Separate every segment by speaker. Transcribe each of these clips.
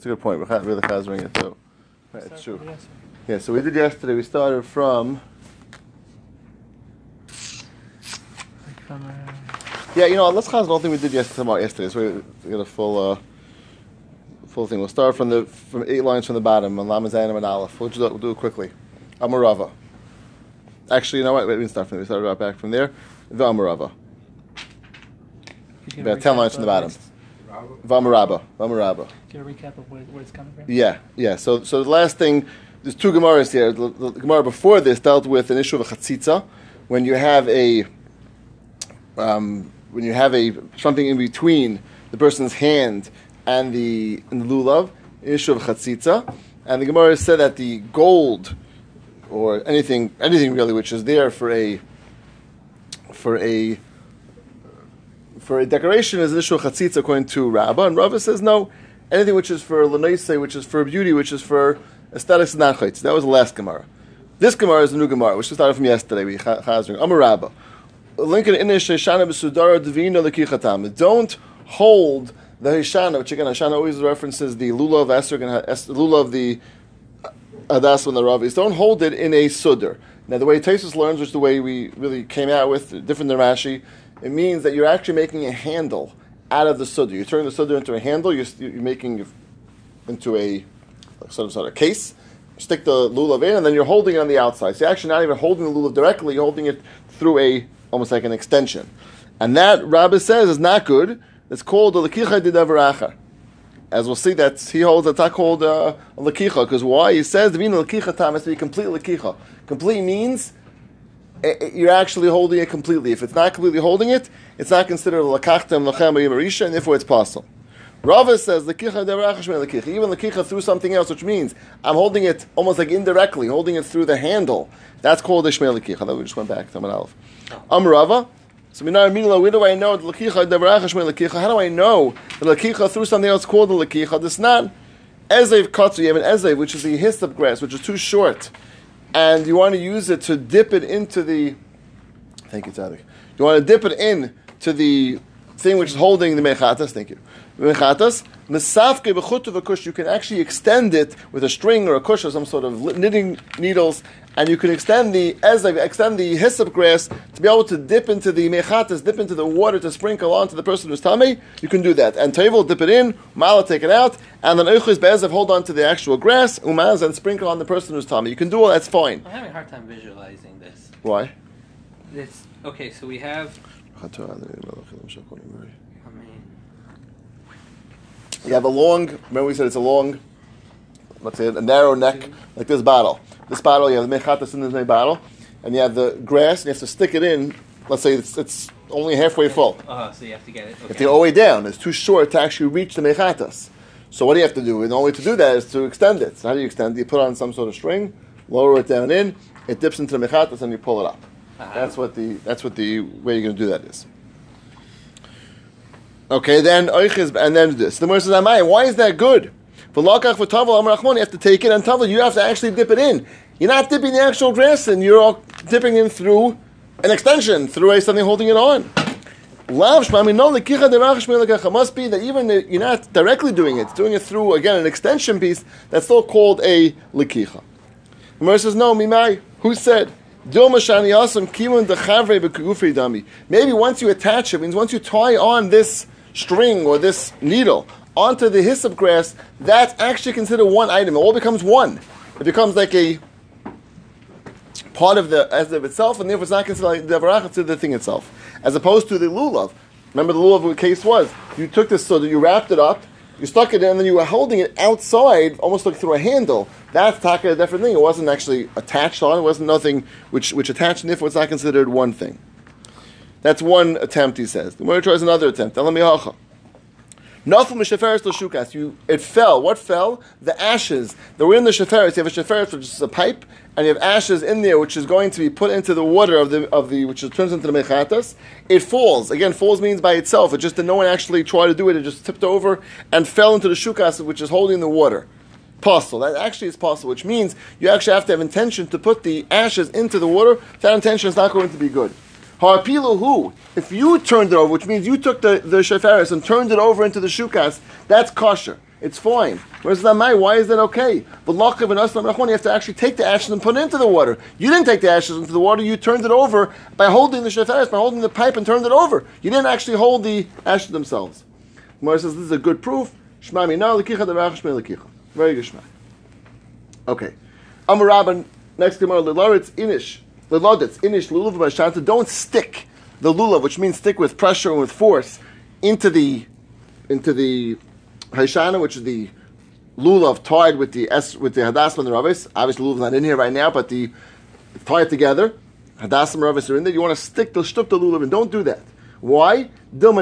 Speaker 1: That's a good point. We're really chazering it too. Right, it's true. Yeah, so we did yesterday. We started from. Yeah, you know, let's chaz the whole thing we did yesterday. Yesterday, so we got a full, uh, full thing. We'll start from the from eight lines from the bottom on Lamazanim and Aleph. We'll do, we'll do it quickly. Amarava. Actually, you know what? Wait, we didn't start from there. We started right back from there. The Amarava. About ten lines from the bottom. Vamaraba. Vamaraba.
Speaker 2: Can a recap of where, where it's coming from.
Speaker 1: Yeah, yeah. So, so the last thing, there's two Gemaras here. The, the, the Gemara before this dealt with an issue of a chatzitza, when you have a, um, when you have a something in between the person's hand and the, and the lulav, an issue of chatzitza, and the Gemara said that the gold or anything, anything really, which is there for a, for a for a decoration is issue chatzitza according to Rabbah, and Rabbah says no, anything which is for lenoise, which is for beauty, which is for aesthetics, is not chayitz. That was the last Gemara. This Gemara is the new Gemara, which we started from yesterday. We chazering. Amar Rabbah. Lincoln inish Hishana b'sudara divino lekichatam. Don't hold the Hishana, which again Hishana always references the lula of Esther and lula of the Adas and the Ravis. Don't hold it in a sudar. Now the way Taisus learns, which is the way we really came out with, different than Rashi, it means that you're actually making a handle out of the sudder. You turn the sudder into a handle. You're, you're making into a sort of, sort of case. Stick the lulav in, and then you're holding it on the outside. So you're actually not even holding the lulav directly. You're holding it through a almost like an extension, and that Rabbi says is not good. It's called a lekicha didavaracha. As we'll see, that he holds that's not called uh, because why? He says the meaning of time has to be complete lekicha. Complete means Eh, eh, you're actually holding it completely. If it's not completely holding it, it's not considered a lakachtem lachem marisha, and therefore it's possible. Rava says lekicha lekicha. Even the lekicha through something else, which means I'm holding it almost like indirectly, holding it through the handle. That's called the shmei lekicha. That we just went back to Aleph. Am Rava. So we know where do I know the lekicha devarach shmei lekicha? How do I know the lekicha through something else called the lekicha? This not ezev katsu. You have an ezev, which is the hyssop grass, which is too short and you want to use it to dip it into the. Thank you, Tzadik. You want to dip it in to the thing which is holding the mechatas. Thank you. Mechatas. Mesafke b'chut You can actually extend it with a string or a kush or some sort of knitting needles, and you can extend the as I extend the hyssop grass to be able to dip into the mechatas, dip into the water to sprinkle onto the person who's tamei. You can do that. And tevel, dip it in. Mala, take it out, and then euchus be'ezev hold on to the actual grass. Umaz and sprinkle on the person who's tamei. You can do all that's fine.
Speaker 3: I'm having a hard time visualizing this.
Speaker 1: Why?
Speaker 3: This okay. So we have.
Speaker 1: You have a long, remember we said it's a long, let's say a narrow neck, like this bottle. This bottle, you have the mechatas in this bottle, and you have the grass, and you have to stick it in, let's say it's, it's only halfway full.
Speaker 3: Uh, so you have to get it. Okay.
Speaker 1: If they're all the way down, it's too short to actually reach the mechatas. So what do you have to do? And the only way to do that is to extend it. So how do you extend it? You put on some sort of string, lower it down in, it dips into the mechatas, and you pull it up. Uh-huh. That's what the that's what the way you're going to do that is. Okay, then and then this. The Gemara says, "Amai, why is that good?" For lakach for tavel amar you have to take it, and tavel you have to actually dip it in. You're not dipping the actual grass in; you're all dipping in through an extension, through a something holding it on. Must be that even you're not directly doing it, doing it through again an extension piece that's still called a lekicha. The Gemara says, "No, mimai. Who said?" Maybe once you attach it, means once you tie on this string or this needle onto the hyssop grass, that's actually considered one item. It all becomes one. It becomes like a part of the as of itself, and therefore it's not considered like the varach to the thing itself, as opposed to the lulav. Remember the lulav case was you took this so that you wrapped it up, you stuck it in, and then you were holding it outside, almost like through a handle. That's taka a different thing. It wasn't actually attached on. It wasn't nothing which which attached, and therefore it's not considered one thing. That's one attempt, he says. The Gemara tries another attempt. You, it fell. What fell? The ashes that were in the sheferis. You have a sheferis, which is a pipe, and you have ashes in there, which is going to be put into the water of the of the which turns into the mechatas. It falls. Again, falls means by itself. It just that no one actually tried to do it. It just tipped over and fell into the shukas, which is holding the water. Possible. That actually is possible, which means you actually have to have intention to put the ashes into the water. That intention is not going to be good. Harpilu who? If you turned it over, which means you took the, the sheferis and turned it over into the shukas, that's kosher. it's fine. Whereas Lamai, why is that okay? But Lachav and Aslam you have to actually take the ashes and put it into the water. You didn't take the ashes into the water, you turned it over by holding the shefaris, by holding the pipe and turned it over. You didn't actually hold the ashes themselves. Gemara says this is a good proof. Shema mina lekicha derach shmei lekicha. Very good shema. Okay. Amar Rabban, next Gemara, Lilaritz inish. Inish. Don't stick the lulav, which means stick with pressure and with force, into the into the Haishana, which is the lulav tied with the S with the Hadassah and the Ravis. Obviously, lulav's not in here right now, but the tie it together. Hadassah and Ravis are in there. You want to stick the shtuk the lulav and don't do that. Why? Because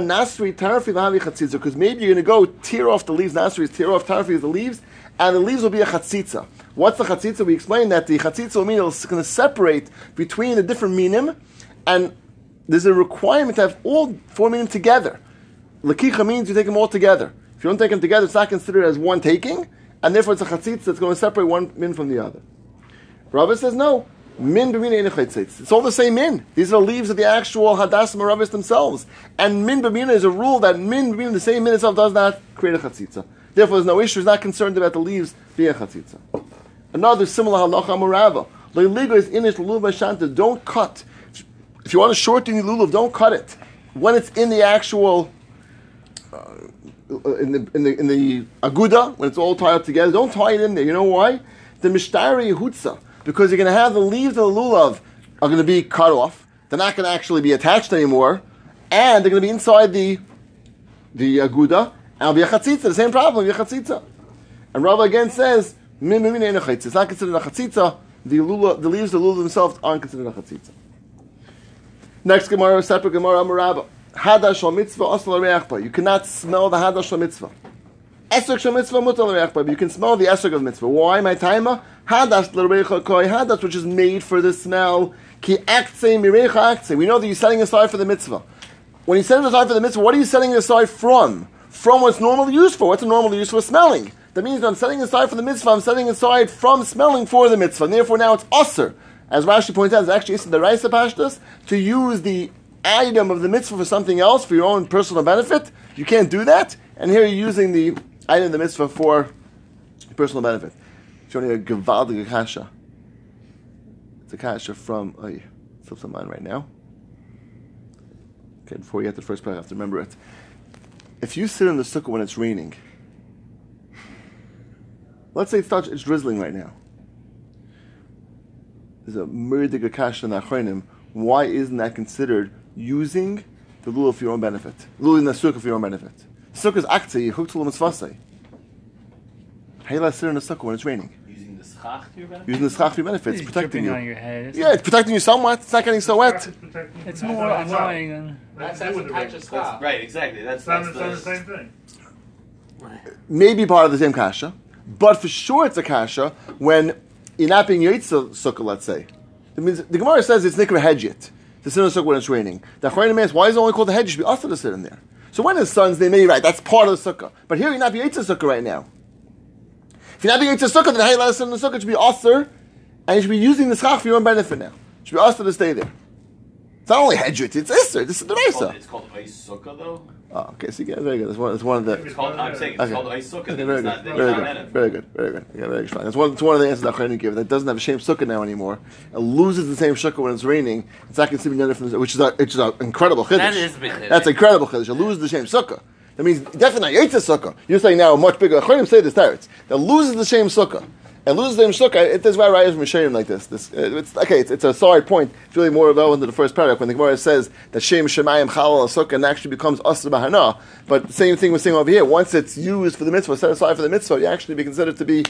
Speaker 1: maybe you're going to go tear off the leaves. Nasri tear off tarfi the leaves, and the leaves will be a chatzitza. What's the chatzitza? We explained that the chatzitza will is going to separate between the different minim, and there's a requirement to have all four minim together. Lakicha means you take them all together. If you don't take them together, it's not considered as one taking, and therefore it's a chatzitz that's going to separate one min from the other. Rabbi says no. Min b'mina It's all the same min. These are leaves of the actual hadas maravis themselves. And min b'mina is a rule that min b'mina, the same min itself, does not create a chatzitza. Therefore, there's no issue. He's not concerned about the leaves being a chatzitza. Another similar halacha amurava. Leiligo is in inish lulav shanta. Don't cut. If you want to shorten the lulav, don't cut it. When it's in the actual uh, in the in the in the aguda when it's all tied up together. Don't tie it in there. You know why? The mishtari yehutza because you're going to have the leaves of the lulav are going to be cut off. They're not going to actually be attached anymore, and they're going to be inside the the aguda. And it'll be a chatzitza. The same problem. Be a chatzitza. And Rabbi again says It's not considered a chatzitza. The lulav, the leaves the lulav themselves aren't considered a chatzitza. Next Gemara, separate Gemara, Amarabah. Hadash mitzvah asal You cannot smell the hadash mitzvah. Esrog shal mitzvah mutal but you can smell the esrog of mitzvah. Why, my timer? Hadash l'reicha koi hadash, which is made for the smell. Ki aktse mirecha aktse. We know that you're setting aside for the mitzvah. When you set it aside for the mitzvah, what are you setting aside from? From what's normally used for. What's normally used for smelling? That means I'm setting aside for the mitzvah, I'm setting aside from smelling for the mitzvah. And therefore now it's usr. As Rashi points out, it's actually the Raisa Pashtas to use the item of the mitzvah for something else for your own personal benefit. You can't do that. And here you're using the item of the mitzvah for personal benefit. Showing a gewaldige kasha. It's a kasha from, oh, yeah, slips on mine right now. Okay, before you get the first part, I have to remember it. If you sit in the sukkah when it's raining, let's say it's, it's drizzling right now. There's a murdig kasha in the Why isn't that considered using the lulav for your own benefit. Lulav in the sukkah for your own benefit. Sukkah is akta, you hook to mitzvasei. How you let sit in the sukkah when it's raining?
Speaker 3: Using the schach for your benefit?
Speaker 1: Using the schach for your benefit. It's,
Speaker 2: It's
Speaker 1: protecting you.
Speaker 2: your head.
Speaker 1: Yeah, it's protecting you somewhat. It's not getting so wet.
Speaker 2: It's more annoying than.
Speaker 3: That's, that's a type of schach. Right, exactly. That's,
Speaker 4: It's not,
Speaker 3: that's
Speaker 4: the
Speaker 3: the...
Speaker 4: same thing.
Speaker 1: Maybe part of the same kasha, but for sure it's a kasha when you're not being yitzah sukkah, let's say. That means the Gemara says it's nikra hedjit to sit in the sukkah when it's raining. The Achronim asks, why is it only called the hedge? It should be also to sit in there. So when it's suns, they may be right. That's part of the sukkah. But here you're not being yitzah sukkah right now. If you're not being yitzah sukkah, then how you let us sit in the sukkah? It should be usher, and you should be using the schach for your own benefit now. It should be usher to stay there. It's not only hedjit, it's isser. This is the Raisa.
Speaker 5: It's called ice sukkah though.
Speaker 1: Oh, okay, so you yeah, very good. That's one, that's one of the.
Speaker 5: It's called. I'm saying it's
Speaker 1: Okay.
Speaker 5: called ice sukkah.
Speaker 1: Okay, very
Speaker 5: it's
Speaker 1: good,
Speaker 5: not.
Speaker 1: very good, very good, very good. Yeah, very good. That's one, it's one of the answers that Chayrin gave. That doesn't have a shame sukkah now anymore. It loses the same sukkah when it's raining. It's not considered any different, which is a, which is an incredible chiddush.
Speaker 3: That is big.
Speaker 1: That's incredible chiddush. It loses the shame sukkah. That means definitely not Yitzah sukkah. You're saying now a much bigger. Chayrim say this teretz. That loses the shame sukkah. And loses the shame sukkah. It is why Rayas Mishayim like this. This uh, it's okay. It's, it's a side point. It's really more relevant to the first paragraph when the Gemara says that Shem Shemayim Chalal and actually becomes Asr Bahana. But the same thing we're saying over here. Once it's used for the mitzvah, set aside for the mitzvah, you actually be considered to be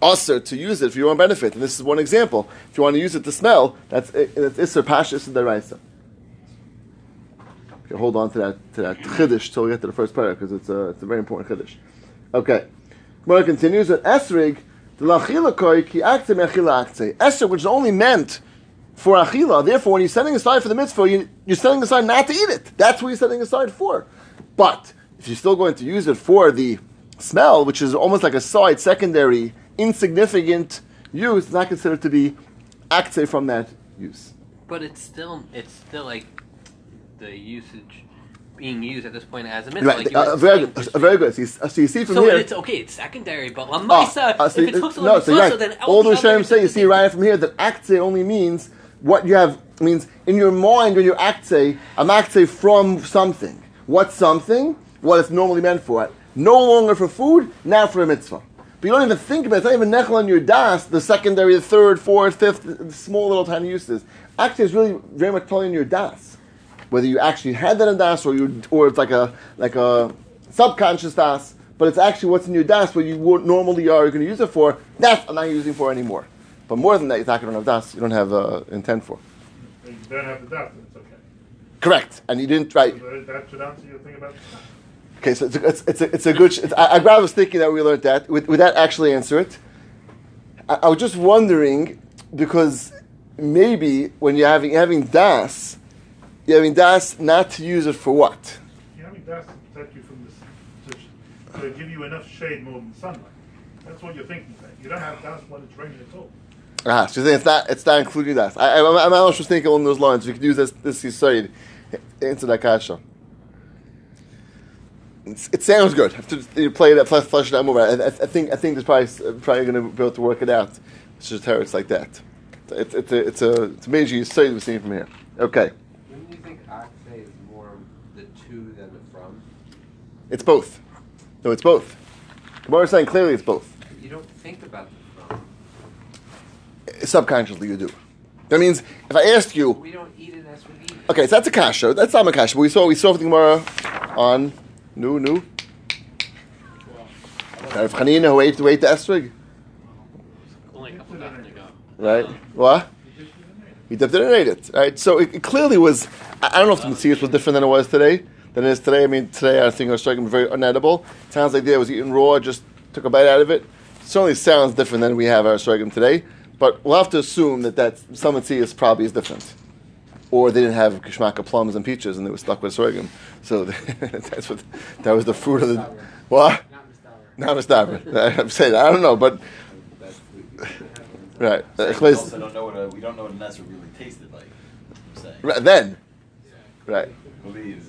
Speaker 1: Asr to use it for your own benefit. And this is one example. If you want to use it to smell, that's it's Isser Pashas and Deraisa. Okay, hold on to that to that chiddush till we get to the first paragraph because it's a it's a very important chiddush. Okay, Gemara continues that esrig esrig which is only meant for achila. Therefore, when you're setting aside for the mitzvah, you, you're setting aside not to eat it. That's what you're setting aside for. But if you're still going to use it for the smell, which is almost like a side, secondary, insignificant use, it's not considered to be akte from that use.
Speaker 3: But it's still, it's still like the usage
Speaker 4: being used at this point as a mitzvah.
Speaker 1: Right,
Speaker 4: Like
Speaker 1: uh, very good. Uh, very good. So you, so you see from
Speaker 4: So
Speaker 1: here.
Speaker 4: it's okay. It's secondary, but
Speaker 1: Ah,
Speaker 4: lamaisa,
Speaker 1: ah, so
Speaker 4: if it's on
Speaker 1: no, so right.
Speaker 4: then
Speaker 1: all the Shem say, you see right from here that akse only means what you have means in your mind when you're akse, I'm akse from something. What something? What it's normally meant for. No longer for food, now for a mitzvah. But you don't even think about it. It's not even nechel on your das, the secondary, the third, fourth, fifth, small little tiny uses. Akse is really very much telling your das. Whether you actually had that in das or you or it's like a like a subconscious das, but it's actually what's in your das what you normally are going to use it for. That's I'm not using for anymore. But more than that, you're not going to have das. You don't have uh, intent for.
Speaker 6: You don't have the das. it's okay.
Speaker 1: Correct, and you didn't right.
Speaker 6: So that should answer your thing about.
Speaker 1: Okay, so it's a, it's, it's a, it's a good. It's, I, glad I was thinking that we learned that. Would, would that actually answer it? I, I was just wondering because maybe when you're having having das, having das not to use it for what?
Speaker 6: Having das to protect you from this, to, to give you enough shade more than sunlight. That's what you're thinking. You don't have das when it's raining at all.
Speaker 1: Ah, so you're saying it's not it's not including that. I, I, I'm also thinking along those lines. We could use this this side into that kasha. It's, it sounds good. Have to you play it, flesh, flesh it out more. I, I, I think I think there's probably probably going to be able to work it out. It's just how it's like that. It's it's a it's a it's a major side we're seeing from here. Okay,
Speaker 7: Wouldn't you think Akse is more the to than the from?
Speaker 1: It's both. No, it's both. Gemara is saying clearly it's both.
Speaker 7: You don't think about the from.
Speaker 1: Subconsciously, you do. That means if I asked you,
Speaker 7: We don't eat it as we eat it.
Speaker 1: Okay, so that's a kasha. That's not a kasha. But we saw we saw the Gemara on new new. Rav Chanina who ate who ate the esrog,
Speaker 4: Only a couple days ago.
Speaker 1: right? What? He dipped it and ate it, right? So it, it clearly was. I, I don't know if the metzius was different than it was today. Than it is today. I mean, today I think I was striking very unedible. It Sounds like it was eaten raw. Just took a bite out of it. it certainly sounds different than we have our striking today. But we'll have to assume that that some is probably is different. or they didn't have kishmaka plums and peaches and they were stuck with sorghum. So that's what that was the fruit of the what? Not mistaber. I'm saying I don't know, but right. Uh,
Speaker 5: We also don't know what a, we don't know what a Nesser really tasted like. I'm saying.
Speaker 1: right, Then, right,
Speaker 5: Believes.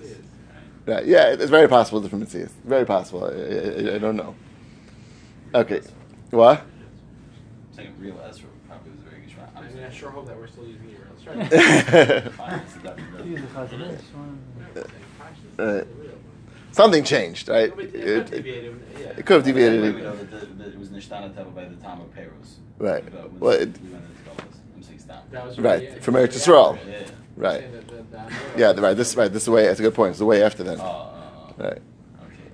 Speaker 1: Right. Yeah, it's very possible different mitzvahs. Very possible. I, I, I don't know. Okay, what?
Speaker 5: I'm saying real Esra probably was very good. shot.
Speaker 7: I mean, I sure hope that we're still using your real
Speaker 5: saying.
Speaker 7: strength.
Speaker 5: Fine, it's definitely-
Speaker 2: Use the Chazanish, one.
Speaker 1: Uh, Something changed, right?
Speaker 7: It,
Speaker 1: It,
Speaker 7: it,
Speaker 1: it, could have deviated.
Speaker 5: we know that, the, that it was Nishtana Teva by the time of Peros.
Speaker 1: Right.
Speaker 5: But when
Speaker 1: Well, Right, from Eretz Yisrael. Right.
Speaker 7: Saying that the- the-
Speaker 1: Yeah, right. This right. This is the way. It's a good point. It's the way after then.
Speaker 5: Oh, oh, oh.
Speaker 1: Right.
Speaker 5: Okay.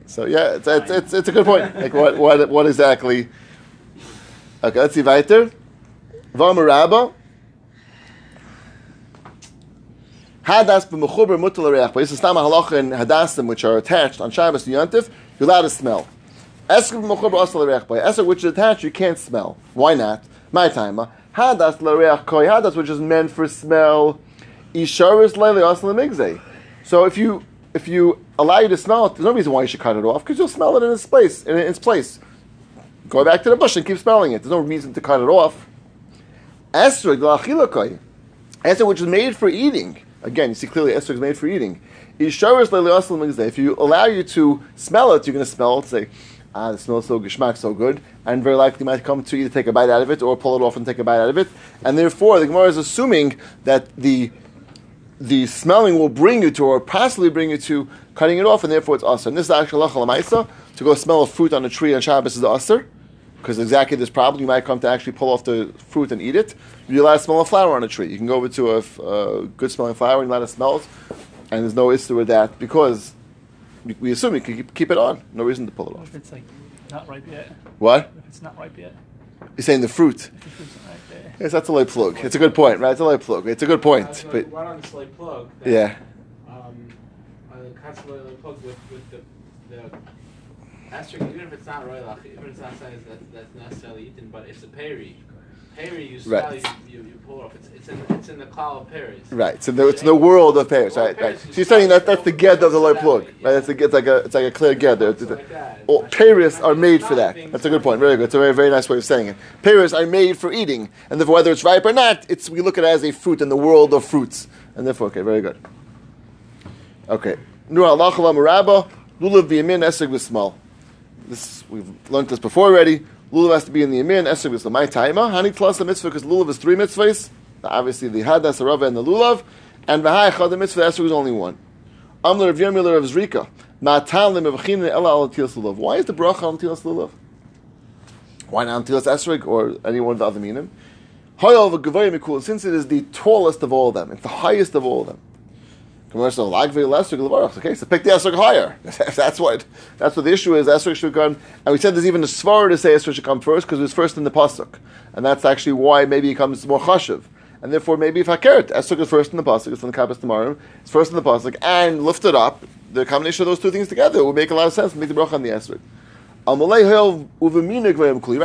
Speaker 1: So yeah, it's, it's, it's, it's a good point. Like what what what exactly? Okay, let's see weiter. Vamarabba. Hadas b'mechuber mutal reach. But this is a halacha in hadasim which are attached on Shabbos and Yontif. You're allowed to smell. Esker b'mechuber asal reach. By Esker which is attached, you can't smell. Why not? My time. Uh, Hadas l'reach koi. Hadas which is meant for smell. Isharis leili asal migzei. So if you if you allow you to smell it, there's no reason why you should cut it off because you'll smell it in its place. In its place. Go back to the bush and keep smelling it. There's no reason to cut it off. Esrog l'achilakoi. Esrog which is made for eating. Again, you see clearly esrog is made for eating. Isharis leili asal migzei. If you allow you to smell it, you're going to smell it. Say, ah, it smells so geschmack so good, and very likely might come to either take a bite out of it or pull it off and take a bite out of it. And therefore, the Gemara is assuming that the the smelling will bring you to, or possibly bring you to, cutting it off, and therefore it's usher. And this is actually halacha. To go smell a fruit on a tree on Shabbos is usher, because exactly this problem. You might come to actually pull off the fruit and eat it. You're allowed to smell a flower on a tree. You can go over to a good smelling flower and you're allowed to smell it, and there's no issue with that because we- we assume you can keep, keep it on. No reason to pull it off.
Speaker 2: if it's like not ripe yet?
Speaker 1: What?
Speaker 2: If it's not ripe yet?
Speaker 1: You're saying the fruit?
Speaker 2: If the fruit's not ripe yet?
Speaker 1: Yes, that's a light plug. It's a good point, right? It's a light plug. It's a good point, but
Speaker 7: Right on the slate plug. that,
Speaker 1: yeah.
Speaker 7: Um, on the constantly plug with, with the, the asterisk, even if it's not roilach, even if it's not something that's, that's necessarily eaten, but it's a peri. Peri, you smell,
Speaker 1: Right.
Speaker 7: you, you, you pull off. It's, it's in it's in the cloud of peris.
Speaker 1: Right. So the, it's the world of peris, right? Right. So you're saying that that's the get of the light plug, right? That's the, it's like a it's like a clear get there. It's,
Speaker 7: like
Speaker 1: all peris are made for that. That's a good point. Very good. It's a very very nice way of saying it. peris are made for eating, and therefore whether it's ripe or not, it's we look at it as a fruit in the world of fruits, and therefore okay, very good. Okay. Nu halacha maraba. Lulav biyamin esrog b'smal. This we've learned this before already. Lulav has to be in the yamin. Esrog b'smal. My taima. Hani plus the mitzvah because lulav is three mitzvahs. Obviously the hadas, the rava, and the lulav. And v'hai chad the mitzvah esrog is only one. Amler of Yomil of Zrika. Ma'atal lemevachin ela al lulav. Why is the bracha on tilas lulav? Why not on tilas esrog or any one of the other minim? Since it is the tallest of all of them, it's the highest of all of them. Glevarach. Okay, so pick the esrog higher. that's what. That's what the issue is. Esrog should come. And we said there's even a svar to say esrog should come first because it was first in the pasuk, and that's actually why maybe it comes more chashiv. And therefore, maybe if hakeret, esrog is first in the pasuk, it's from the kappas tomorrow. It's first in the pasuk, and lift it up. The combination of those two things together would make a lot of sense. Make the bracha on the esrog. Right,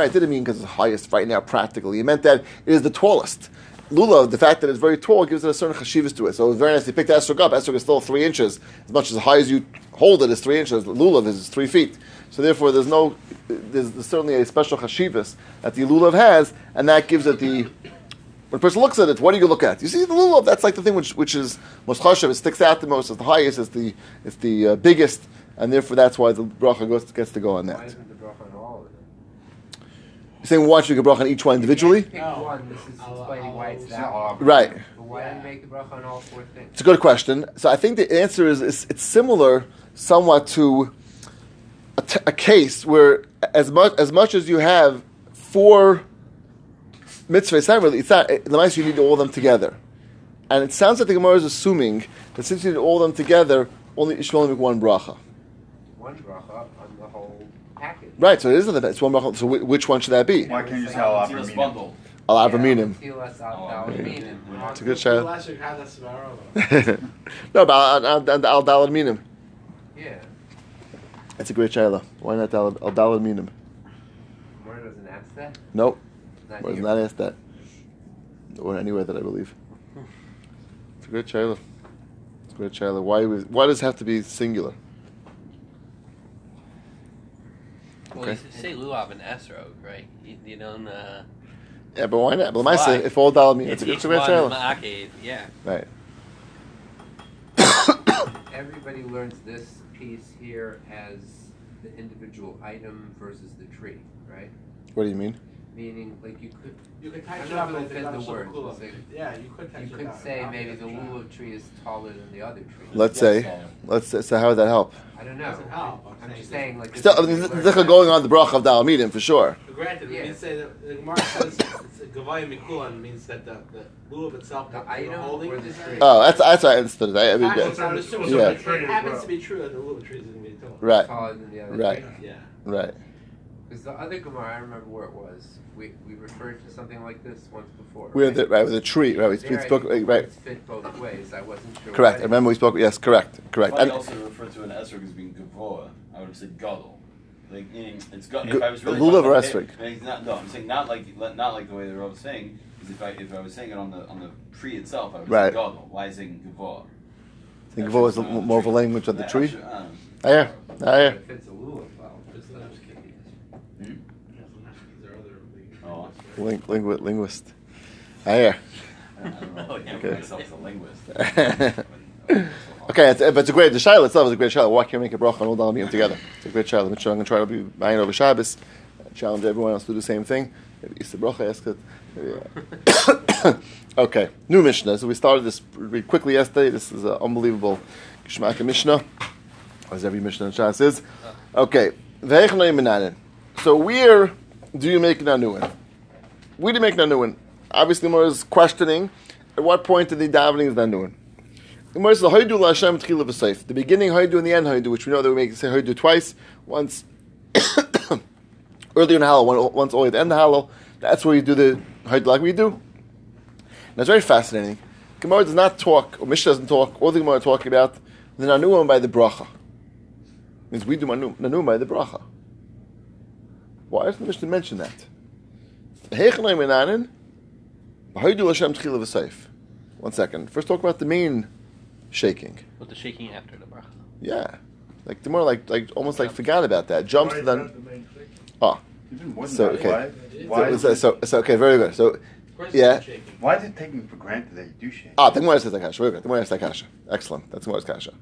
Speaker 1: it didn't mean because it's highest right now practically. It meant that it is the tallest. Lulav, the fact that it's very tall, gives it a certain chashivas to it. So it's very nice. You pick the esrog up. Esrog is still three inches. As much as high as you hold it is three inches. Lulav is three feet. So therefore, there's no, there's, there's certainly a special chashivas that the lulav has, and that gives it the. When a person looks at it, what do you look at? You see the lulav. That's like the thing which, which is most chashiv. It sticks out the most. It's the highest. It's the it's the uh, biggest, and therefore that's why the bracha gets to go on that.
Speaker 8: isn't the bracha on all of them?
Speaker 1: You're saying why should you get bracha on each one individually?
Speaker 7: No.
Speaker 8: one. This is explaining why it's that one.
Speaker 1: Right.
Speaker 8: Why do you make the bracha on all four things?
Speaker 1: It's a good question. So I think the answer is, is it's similar somewhat to a, t- a case where as much as much as you have four mitzvahs, it's not really it's not the mice you need all of them together. And it sounds like the Gemara is assuming that since you need all of them together, only you should only make one bracha.
Speaker 8: One bracha on the whole package.
Speaker 1: Right. So it isn't the it's one bracha. So which one should that be?
Speaker 5: Why can't you just have al
Speaker 3: Tilas
Speaker 5: avramina?
Speaker 3: bundle.
Speaker 1: Al Avraminim.
Speaker 8: Tilas al Dalminim.
Speaker 1: It's a good shout.
Speaker 7: Elastic had a svarova.
Speaker 1: no, but al al al dalad minim.
Speaker 8: Yeah.
Speaker 1: That's a great shayla. Why not al al dalad minim?
Speaker 8: Gemara doesn't ask that.
Speaker 1: Nope.
Speaker 8: Not
Speaker 1: Was
Speaker 8: here.
Speaker 1: not asked that. Or anywhere that I believe. It's a great child. It's a great child. Why, why does it have to be singular?
Speaker 4: Well,
Speaker 1: Okay.
Speaker 4: you say lulav and esrog, right? You, you don't. Uh,
Speaker 1: Yeah, but why not? But I
Speaker 4: Why?
Speaker 1: say if all dollar means
Speaker 4: it's
Speaker 1: it's, a-
Speaker 4: each
Speaker 1: it's great
Speaker 4: one yeah.
Speaker 1: Right.
Speaker 8: Everybody learns this piece here as the individual item versus the tree, right?
Speaker 1: What do you mean?
Speaker 8: Meaning, like you could,
Speaker 7: You could
Speaker 8: I
Speaker 7: touch
Speaker 8: don't
Speaker 7: it
Speaker 8: know
Speaker 7: up
Speaker 8: if
Speaker 7: and
Speaker 8: it'll fit the
Speaker 7: a
Speaker 8: words, it's like-
Speaker 7: Yeah, you could touch
Speaker 8: you
Speaker 7: it
Speaker 8: could
Speaker 7: down.
Speaker 8: say maybe the
Speaker 7: a try.
Speaker 8: tree is taller than the other tree.
Speaker 1: Let's
Speaker 3: Yes,
Speaker 1: say.
Speaker 3: so-
Speaker 1: Let's say, so how would that help?
Speaker 8: I don't know.
Speaker 7: Doesn't help, I'm
Speaker 8: I'm
Speaker 7: saying
Speaker 8: just
Speaker 7: that-
Speaker 8: saying, like.
Speaker 1: Still, I mean,
Speaker 8: what
Speaker 1: this is going on the bracha of Dal Midim for sure.
Speaker 7: Granted, when
Speaker 8: Yeah.
Speaker 7: you say that the Gemara says it's a gavaya mikulan means that the, the lulav itself,
Speaker 8: The
Speaker 7: the,
Speaker 8: item
Speaker 7: holding
Speaker 8: or the tree?
Speaker 1: Oh, that's that's what I understood. I, I mean,
Speaker 7: Actually,
Speaker 1: yeah.
Speaker 7: it's not assuming, so it- It happens to be true that the lulav tree is going to be taller.
Speaker 1: right,
Speaker 8: Taller than the other
Speaker 1: Right.
Speaker 8: tree.
Speaker 7: Yeah.
Speaker 1: right.
Speaker 8: Because the other Gemara, I remember where it was. We, we referred to something like this once before.
Speaker 1: We're
Speaker 8: right?
Speaker 1: the, right with the tree. Right, we
Speaker 8: There, I
Speaker 1: spoke.
Speaker 8: think
Speaker 1: Right,
Speaker 8: words fit both ways. I wasn't sure.
Speaker 1: correct. I remember we spoke. Yes, correct, correct.
Speaker 3: Why
Speaker 1: And,
Speaker 3: also refer to an esrog as being gavoa? I would say gadol. Like meaning it's got. If I was really
Speaker 1: lulav
Speaker 3: talking
Speaker 1: or esrog?
Speaker 3: Not, no, I'm saying not like not like the way the Rav was saying. Is if I if I was saying it on the on the tree itself, I would
Speaker 1: Right.
Speaker 3: say gadol. Why is it gavoa?
Speaker 1: think of it as more of a language of the tree.
Speaker 3: Actually, uh,
Speaker 1: Oh, yeah, yeah.
Speaker 8: It fits a lulav well. Just not
Speaker 3: hmm?
Speaker 7: There are other
Speaker 3: Oh.
Speaker 1: Ling, lingu- linguist. Ah, yeah.
Speaker 4: Oh, yeah.
Speaker 3: think myself as a linguist.
Speaker 1: Okay, it's, but it's a great. The shaila itself is a great shaila. Why can't we make a bracha and all dalamim together? It's a great shaila. I'm going to try to be mine over Shabbos. Challenge everyone else to do the same thing. Maybe Easter bracha ask it. Uh, okay, new Mishnah. So we started this pretty quickly yesterday. This is an unbelievable Geshmaka Mishnah, as every Mishnah in Shas is. Okay. So where do you make nanuin? Where do you make nanuin? Obviously, Gemara is questioning at what point in the davening is nanuin. Gemara says, "Haidu la'Hashem tchila v'seif." The beginning haidu and the end haidu, which we know that we make say haidu twice. Once earlier in one- once only at the end of Hallel. That's where you do the haidu like we do. It's very fascinating. Gemara does not talk, or Mishnah doesn't talk. All the Gemara talking about the nanuim by the bracha. Means we do nanu- nanuim by the bracha. Why doesn't the Mishnah mention that? Hechanai menanin, haidu Hashem tchila v'seif. One second. First, talk about the main shaking.
Speaker 4: With the shaking after the bracha.
Speaker 1: Yeah, like the more like like almost like forgot about that. Jumps to then.
Speaker 6: that the?
Speaker 1: Oh,
Speaker 5: Even more than
Speaker 1: So,
Speaker 5: that,
Speaker 1: okay.
Speaker 5: why, why,
Speaker 1: so,
Speaker 5: is
Speaker 1: so, so, so okay, very good. So Yeah.
Speaker 5: why is it taken for granted that you do shake?
Speaker 1: ah, the Gemara says that kasha. Very good. The Gemara says that kasha. Excellent. That's the Gemara's kasha.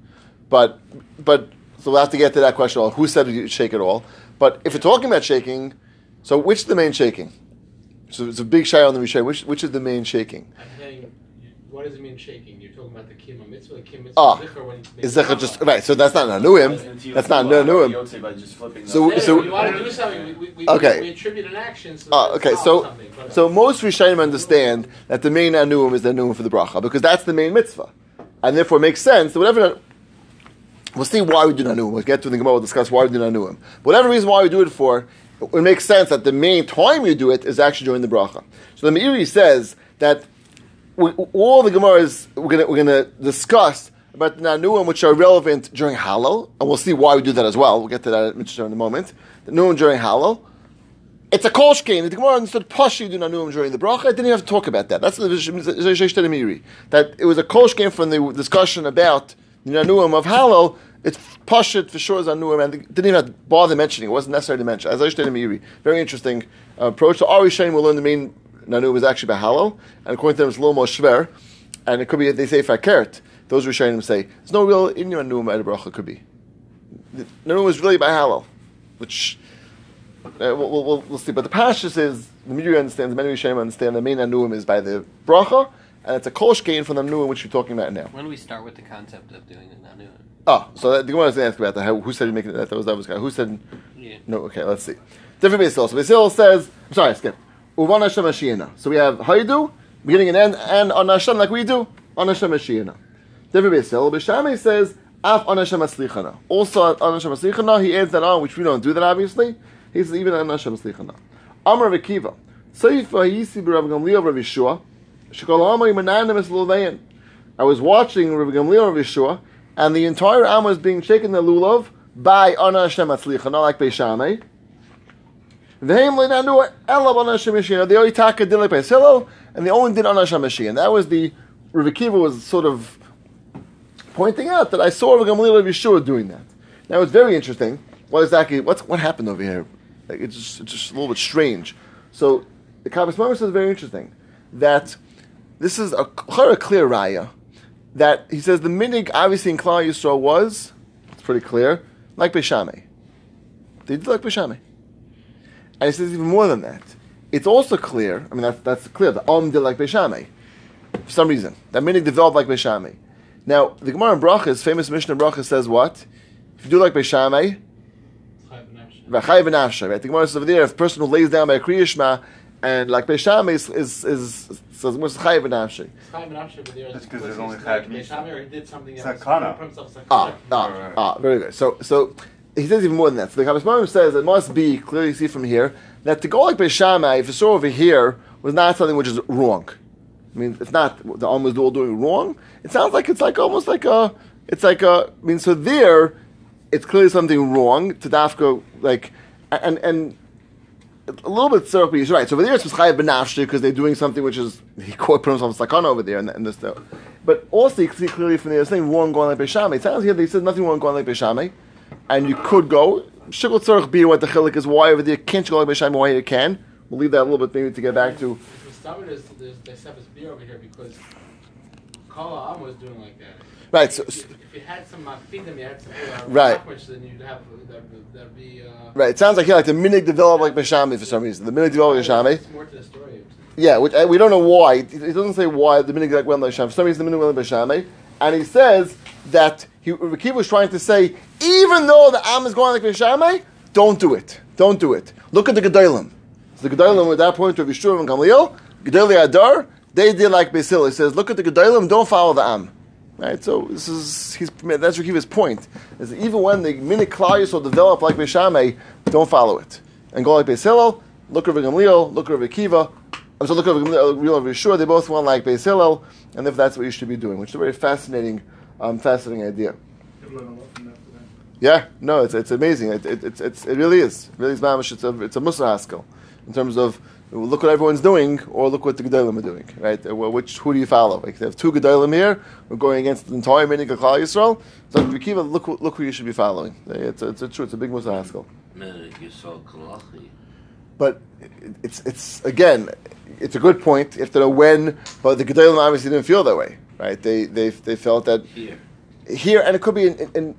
Speaker 1: But but so we'll have to get to that question. Who said you shake it all? But if we're talking about shaking, so which is the main shaking? So it's a big shy on the Rishon. Which which is the main shaking?
Speaker 7: I'm saying, what does it mean shaking? You're talking about the kima mitzvah. The kima mitzvah
Speaker 1: Ah,
Speaker 7: is zichar when it's
Speaker 1: Zecher just right? So that's not Nanuim. That's not Nanuim.
Speaker 3: Yotze by just flipping
Speaker 1: So- so-
Speaker 7: you want to do something. We, we, we,
Speaker 1: Okay.
Speaker 7: we attribute an action. So
Speaker 1: Ah, okay, so so most Rishonim understand that the main anuim is the anuim for the bracha because that's the main mitzvah, and therefore it makes sense. that Whatever, we'll see why we do anuim. We'll get to the Gemara. We'll discuss why we do anuim. Whatever reason why we do it for, it makes sense that the main time you do it is actually during the bracha. So the Meiri says that we, all the Gemaras we're we're gonna discuss about the nanuim which are relevant during Hallel, and we'll see why we do that as well. We'll get to that in a moment. The nanuim during Hallel. It's a kol shkein. The Gemara understood Pashi do nanuim during the bracha. I didn't even have to talk about that. That's the Meiri. That it was a kol game from the discussion about the nanuim of Hallel. It's pashit for sure is nanuim, and didn't even bother mentioning. It wasn't necessary to mention. As I Meiri, very interesting uh, approach. So Ari Shane will learn the main nanuim is actually by Hallel, and according to them it's a little more shver, and it could be they say fakert. Those Rishonim say there's no real in your nanuim at bracha. Could be nanuim is really by Hallel, which. Uh, we'll, we'll, we'll, see. But the Pashas is, the Midrash understands, many Rishonim understand the main Anuim is by the Bracha, and it's a Kolsh gain from the Anuim which we're talking about now.
Speaker 4: When do we start with the concept of doing the Nanuim?
Speaker 1: Ah, so that, the Gemara to ask about that. How, who said you make it? That was that was guy. Who said?
Speaker 4: Yeah.
Speaker 1: No. Okay, let's see. Different Basil. So Basil says, I'm sorry, skip. Uvan Hashem. So we have Haidu, beginning and end, and on Hashem like we do on Hashem Mashiach. Different Basil. Bishame says Af on Hashem Maslichana. Also on Hashem Maslichana, he adds that on, which we don't do that obviously. He says even on Hashem Maslichana. Amar Rekiva. Seifa Yisi B'Rav Gamliel Rav Yeshua. Shekol Amar Yimananamis Luvayin. I was watching Rav Gamliel Rav Yeshua, and the entire Am was being shaken the lulav by Ana Hashem Atzlicha, not like Beishameh. V'hem le'nanu elav Ana Hashem Mashiach. The Oitaka did like Beisilo, and the only did Ana Hashem. And that was the, Rav Akiva was sort of pointing out that I saw Rav Gamliel Rav Yeshua doing that. Now it's very interesting. What exactly, what's, what happened over here? Like, it's, just, it's just a little bit strange. So, the Kabbas Mamar says very interesting, that this is a, a clear raya that he says the minig obviously in Klal Yisrael was it's pretty clear like Beishameh. They did like Beishameh, and he says even more than that. It's also clear. I mean that's that's clear. The Om did like Beishameh for some reason. That minig developed like Beishameh. Now the Gemara in Brachas, famous Mishnah Brachas says what? If you do like Beishameh, V'chai v'nafsha, right? The Gemara says over there, if a person who lays down by a Kriyishma and like Beishameh is is is says what's chai v'nafsha.
Speaker 6: That's 'cause
Speaker 7: there's
Speaker 6: there's only Chayav Mishnah.
Speaker 7: He did something else.
Speaker 6: a kana.
Speaker 7: Put himself as a
Speaker 1: Ah,
Speaker 7: kana.
Speaker 1: ah, ah, very good. So, so he says even more than that. So the Chavis Marim says it must be clearly see from here that to go like Beishamai, if you saw over here, was not something which is wrong. I mean, it's not the Alm was all doing wrong. It sounds like it's like almost like a, it's like a. I mean, so there, it's clearly something wrong to Dafka like, and and. A little bit circle, he's right. So over there it's Chayav Benafshi because they're doing something which is he quote put himself sakana over there and, and this. uh, But also you can see clearly from there, nothing wrong going like Beishameh. It sounds here they said nothing wrong going like Beishameh, and you could go. Shikol tzarich be what the chilik is. Why over there can't you go like Beishameh? Why you can? We'll leave that a little bit maybe to get back to.
Speaker 7: The stomach is they set this beer over here because Kala was doing like that.
Speaker 1: Right, so-
Speaker 7: if, if you had some makfidim, you had some uh,
Speaker 1: Right.
Speaker 7: Then you'd have that'd, that'd be. Uh,
Speaker 1: Right, it sounds like here like the minig developed like Beishameh for some reason. The minig developed like Beishameh.
Speaker 7: There's more to the story.
Speaker 1: Yeah, which, uh, we don't know why. It, it doesn't say why the minig like went like Beishameh. For some reason the minig went like Beishameh, and he says that he Rakiv was trying to say even though the Am is going like Beishameh, don't do it. Don't do it. Look at the Gedolim. So the Gedolim at that point of Yeshua and Gamliel, Gedoli Adar, they did like Basil. He says, look at the Gedolim, don't follow the Am. Right, so this is he's that's Rakiv's point. Is that even when the mini Klal will develop like Beishameh, don't follow it and go like Beis Hillel. Look at Gamliel, look at Akiva. I'm sorry, look at Gamliel over Yeshua. They both went like Beis Hillel, and if that's what you should be doing, which is a very fascinating, um, fascinating idea. Yeah, no, it's it's amazing. It it, it's it really is. It really is mamish. It's a it's a Musa Haskell in terms of look what everyone's doing, or look what the Gedolim are doing. Right? Uh, Which who do you follow? Like they have two Gedolim here. We're going against the entire meaning of Klal Yisrael. So if you keep it, look who- look who you should be following. It's a, it's a true. It's a big Musa Haskell. But it's it's again, it's a good point. If know when. But the Gedolim obviously didn't feel that way, right? They they they felt that
Speaker 9: Here.
Speaker 1: here, and it could be in, in, in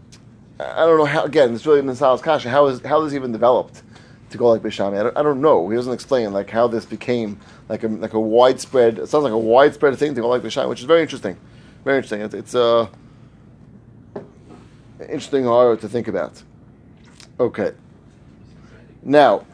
Speaker 1: I don't know how. Again, it's really in the Sal's Kasha. How is how this even developed to go like Bishami? I don't, I don't know. He doesn't explain like how this became like a like a widespread. It sounds like a widespread thing to go like Bishami, which is very interesting. Very interesting. It's, it's uh, interesting horror to think about. Okay. Now,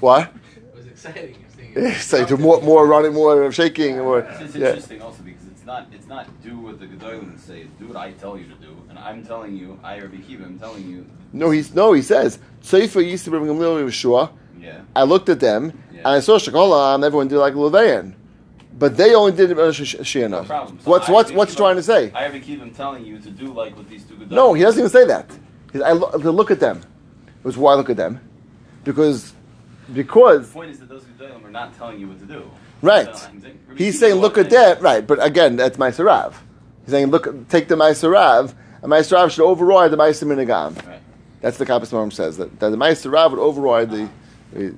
Speaker 1: what?
Speaker 7: It was exciting. I was thinking-
Speaker 1: It's like to more more running, more shaking, more.
Speaker 3: It's, it's
Speaker 1: Yeah.
Speaker 3: interesting also because it's not it's not do what the Gedolim say. It's do what I tell you to do, and I'm telling you, I Rabbi Kiva, I'm telling you.
Speaker 1: No, he's no. He says Seifa used to bring Gamliel Yeshua.
Speaker 3: Yeah.
Speaker 1: I looked at them
Speaker 3: Yeah.
Speaker 1: and I saw Shakolam. Everyone did like Levayan, but they only did it
Speaker 3: No
Speaker 1: Shiana.
Speaker 3: problem. So
Speaker 1: What's
Speaker 3: I,
Speaker 1: what's what's he trying to say?
Speaker 3: I Kiva, I'm telling you to do like what these two Gedolim.
Speaker 1: No, he doesn't even say that. Says, I lo- look at them. It was why I look at them, because because
Speaker 3: The point is that those Gedolim are not telling you what to do.
Speaker 1: Right.
Speaker 3: So I'm saying- Rabbi
Speaker 1: he's saying look at that right. But again, that's Maisarav. He's saying look, take the Maisarav, and Maisarav should override the Maisa Minigam.
Speaker 3: Right.
Speaker 1: That's the Kappas Morim says that, that the Maisa Rav would override the. the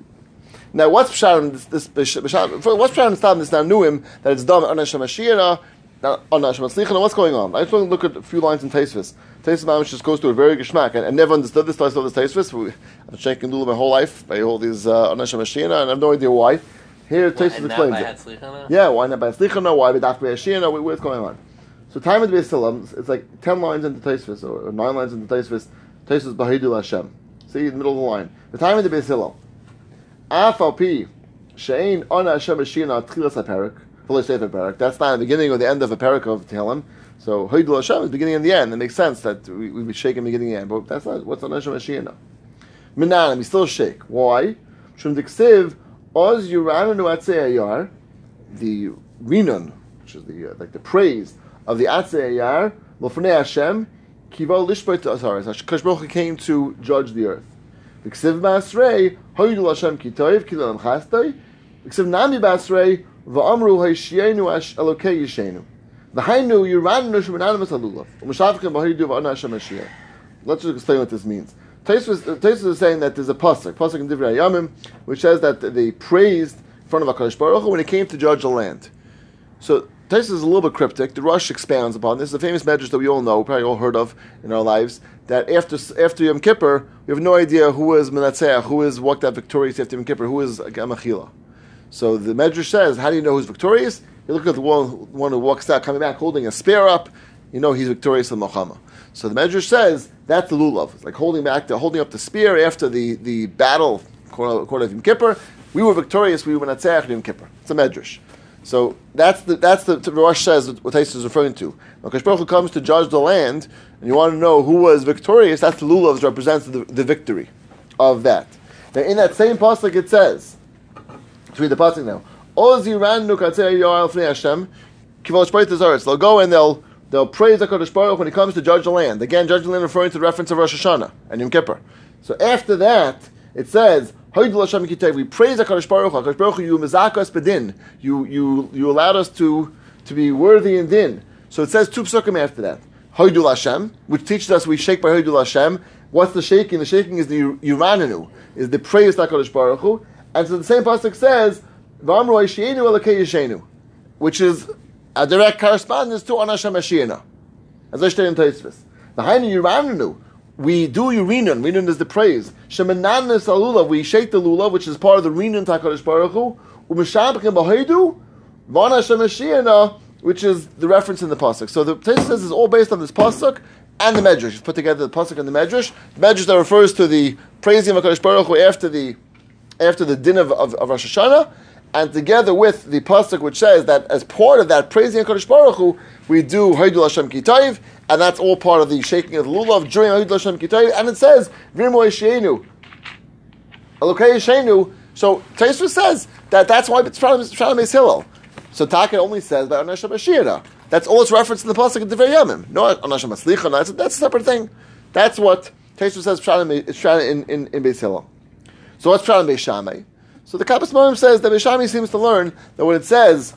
Speaker 1: now, what's Pshat this? this what's Pshat in this time? This Nanuim that it's done on Hashem Ashira, on Hashem. What's going on? I just want to look at a few lines in Taisvis. Taisvis Mamish just goes to a very geschmack, and I never understood this. I saw this Taisvis. I've been shaking Lula my whole life by all these uh, on Hashem Ashira, and I have no idea why. Here,
Speaker 4: What,
Speaker 1: Taisvis
Speaker 4: and not
Speaker 1: explains it. Yeah, why not by Slicha? No, why by Daf Ashira? No, what's going on? So time of the Basilam, it's like ten lines into Taisvis or, or nine lines into Taisvis. Taisvis Bahidul Hashem. See in the middle of the line. The time of the Basilam. Af al pi she'ein ona Hashem Ashina tchilas haperik. Fully sefer perik. That's not the beginning or the end of a parak of Tehillim. So Bahidul Hashem is beginning and the end. It makes sense that we we be shaking beginning and end, but that's not what's on Hashem Ashina. Minan, we still shake. Why? Shum diksiv oz yurananu atzei the rinon, which is the uh, like the praise of the Atzei Ayar, Lofnei Hashem, Kival Lishbeit Sorry, Hakadosh came to judge the earth. V'ksiv Masrei, Hoydul Hashem Kitoiv, Kilel Chastoi, V'ksiv Nami Basrei, V'amru Hayshienu Ash Elokei Yishenu. V'hainu Yiranu Shemananimus Alulav, U'mashavkim B'hoydu V'ana Hashem Mashiach. Let's just explain what this means. Taisus uh, is saying that there's a pasuk, pasuk in Divrei Yamim, which says that they praised in front of Hakadosh Baruch Hu when it came to judge the land. So Taisus is a little bit cryptic. The Rosh expounds upon this. The famous medrash that we all know, probably all heard of in our lives, that after after Yom Kippur, we have no idea who is Menatzeach, who is walked out victorious after Yom Kippur, who is Gamachila. So the medrash says, how do you know who's victorious? You look at the one, one who walks out coming back holding a spear up. You know he's victorious in Muhammad. So the medrash says that's the lulav. It's like holding back, the, holding up the spear after the, the battle, according to Yom Kippur. We were victorious. We were Menatzeach in Yom Kippur. It's a medrash. So that's the that's the, the Rosh says what Taisus is referring to. When Kadosh comes to judge the land, and you want to know who was victorious, that's the lulav represents the, the victory of that. Now in that same pasuk it says, let's read the pasuk now. Ozi ran Hashem. They'll go and they'll they'll praise the Kadosh Baruch when he comes to judge the land. Again, judge the land referring to the reference of Rosh Hashanah and Yom Kippur. So after that, it says. We praise HaKadosh Baruch. HaKadosh Baruch you mizakas bedin. You, you, you allowed us to, to be worthy in din. So it says two psukim after that. Hoidul Hashem, which teaches us we shake by Hoidul Hashem. What's the shaking? The shaking is the Yurananu, is the praise HaKadosh Baruch Hu. And so the same pasuk says, which is a direct correspondence to Anashem Hashiena. As I state in Taisvis. The Hainu we do urinon. Urinon is the praise. Shemananis alulav. We shake the lulav, which is part of the urinon Takarish Baruch Hu. Umeshabachim b'heidu. Vana shemashiyana, which is the reference in the pasuk. So the Taisa says is all based on this pasuk and the medrash. It's put together the pasuk and the medrash. The medrash that refers to the praising of Hakadosh Baruch Hu after the after the din of, of, of Rosh Hashanah, and together with the pasuk which says that as part of that praising Hakadosh Baruch Hu, we do Haidul Hashem Kitayv, and that's all part of the shaking of the lulav during Haidul Hashem Kitayv, and it says Virmo Yeshenu, Elokei Yeshenu. So Taisva says that that's why it's Shalom Hillel. So Taka only says by Anasham Ashira. That's all it's referenced in the pasuk of the very Yamim. No Anasham Aslicha. That's that's a separate thing. That's what Taisva says. Shalom in in, in Beis Hillel. So what's Shalom Beis Shammai? So the Kappas Morim says that Beis Shammai seems to learn that when it says,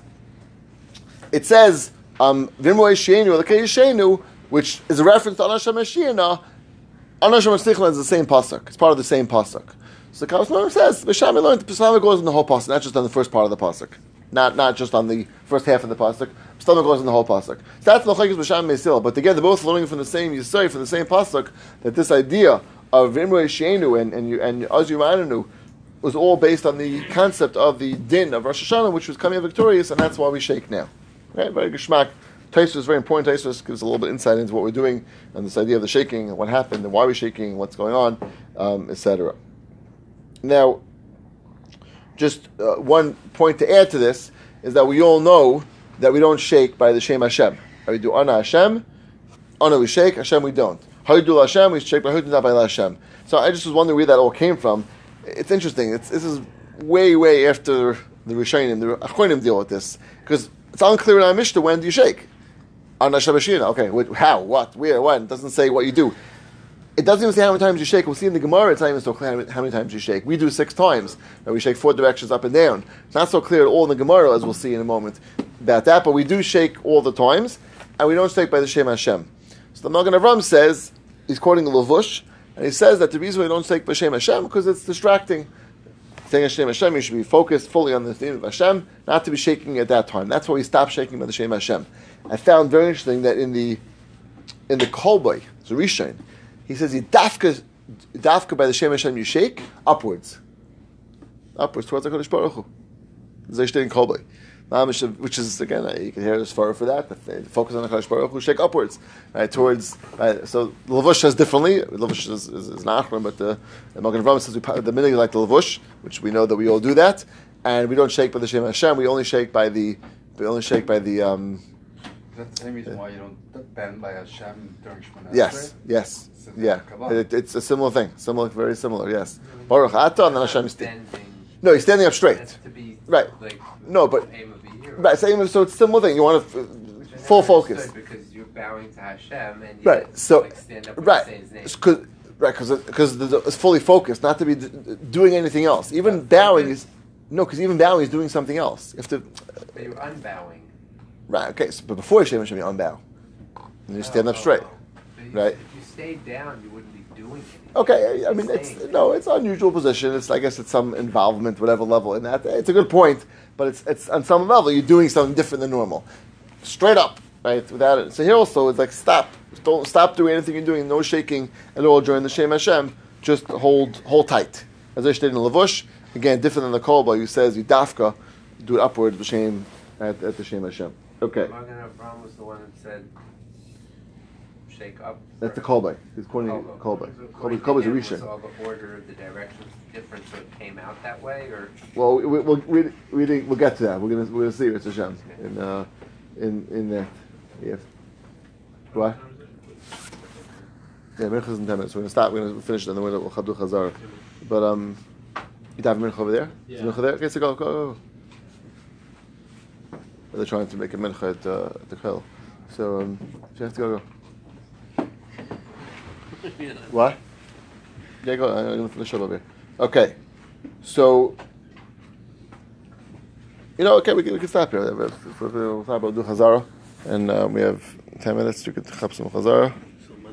Speaker 1: it says um, which is a reference to Anasham Ashira. Anasham Aslicha is the same pasuk. It's part of the same pasuk. So the Kappas Morim says Beis Shammai learned the Pesach goes in the whole pasuk, not just on the first part of the pasuk. not not just on the first half of the pasuk. Stomach goes in the whole pasuk. So that's Lachayis B'Sham Mesil. But they're both learning from the same Yisrael, from the same pasuk, that this idea of Imre Sheinu and and and Azyu was all based on the concept of the din of Rosh Hashanah, which was coming victorious, and that's why we shake now. Right? Very geschmack. Taisa is very important. Taisa gives a little bit insight into what we're doing and this idea of the shaking and what happened and why we're shaking, what's going on, um, etc. Now, just uh, one point to add to this is that we all know that we don't shake by the Shem Hashem. We do Ana Hashem, Ana we shake, Hashem we don't. How Haidul Hashem, we shake by Haidul not by Hashem. So I just was wondering where that all came from. It's interesting. It's, this is way, way after the Rishonim, the Achronim deal with this. Because it's unclear in our Mishnah when do you shake. Ana Hashem Hoshia Na. Okay, wh- how, what, where, when. It doesn't say what you do. It doesn't even say how many times you shake. We'll see in the Gemara, it's not even so clear how many- times you shake. We do six times, and we shake four directions up and down. It's not so clear at all in the Gemara, as we'll see in a moment, about that, but we do shake all the times, and we don't shake by the Shem Hashem. So the Magen Avram says, he's quoting the Lavush, and he says that the reason we don't shake by Shem Hashem, because it's distracting. Saying Hashem Hashem, you should be focused fully on the theme of Hashem, not to be shaking at that time. That's why we stop shaking by the Shem Hashem. I found very interesting that in the in the Kolboy, the Rishon, he says he dafka, dafka by the Shem Hashem you shake upwards, upwards towards the Kodesh Baruch Hu. Zay steht in Kolboy. Which is again, you can hear this far for that. But they focus on the Kodesh Baruch Hu, shake upwards, right towards. Right, so Lavush says differently. Lavush is, is, is Nachman, but the, the Magen Avraham says we, the minute like the Lavush, which we know that we all do that, and we don't shake by the Shem Hashem. We only shake by the. We only shake by the. Um,
Speaker 9: That's the same reason why you don't bend by Hashem during Shemona
Speaker 1: Yes, yes,
Speaker 9: It's a
Speaker 1: yeah. It, it's a similar thing, similar, very similar. Yes. Baruch Atah and then Hashem is
Speaker 8: Bending.
Speaker 1: No, he's standing up straight.
Speaker 8: Be
Speaker 1: Right.
Speaker 8: Like,
Speaker 1: No, but-
Speaker 8: aim of the year.
Speaker 1: Right. Same. So it's similar thing. You want to
Speaker 8: I
Speaker 1: full focus.
Speaker 8: Because you're bowing to Hashem and you
Speaker 1: Right. So
Speaker 8: like stand up
Speaker 1: right.
Speaker 8: say his name.
Speaker 1: Cause, right. Because because it's fully focused, not to be d- doing anything else. Even bowing is no. Because even bowing is doing something else. Have to.
Speaker 8: But you're unbowing.
Speaker 1: Right. Okay. So, but before Hashem Hashem, you unbow, and you stand up oh. straight.
Speaker 8: But you-
Speaker 1: Right.
Speaker 8: If you stayed down, you wouldn't be doing anything.
Speaker 1: Okay, I, I mean, it's no, it's an unusual position. It's, I guess, it's some involvement, whatever level in that. It's a good point, but it's, it's on some level you're doing something different than normal, straight up, right? Without it. So here also it's like stop, don't stop doing anything you're doing. No shaking at all during the Shem Hashem. Just hold, hold tight. As I stated in Lavush, again, different than the Kolba, who says you dafka, do it upward, the Shem at, at the Shem Hashem. Okay,
Speaker 8: the one that said, shake up.
Speaker 1: that's the Kolba. He's quoting
Speaker 8: Kolba.
Speaker 1: Kolba.
Speaker 8: According
Speaker 1: Kolba
Speaker 8: to
Speaker 1: Kolba is a
Speaker 8: him, Was
Speaker 1: Rishon.
Speaker 8: all the order of the directions different, so it came out that way, or
Speaker 1: Well, we, we'll, we, we, didn't- we'll get to that. We're gonna we're gonna see it's Hashem in uh, in in that. Yeah. What? Yeah, Mincha's in ten minutes. We're gonna stop. We're gonna finish it, and then we'll we'll Chazar. But um, you have Mincha over there. Is
Speaker 7: Yeah.
Speaker 1: Mincha there? Okay, so go go. go. They're trying to make a Mincha at, uh, at the Chel. So um, you have to go go. What? Yeah, go. I'm gonna finish up over here. Okay, so you know, okay, we can, we can stop here. We'll talk about do Chazara, and uh, we have ten minutes to get to Chapsum Chazara.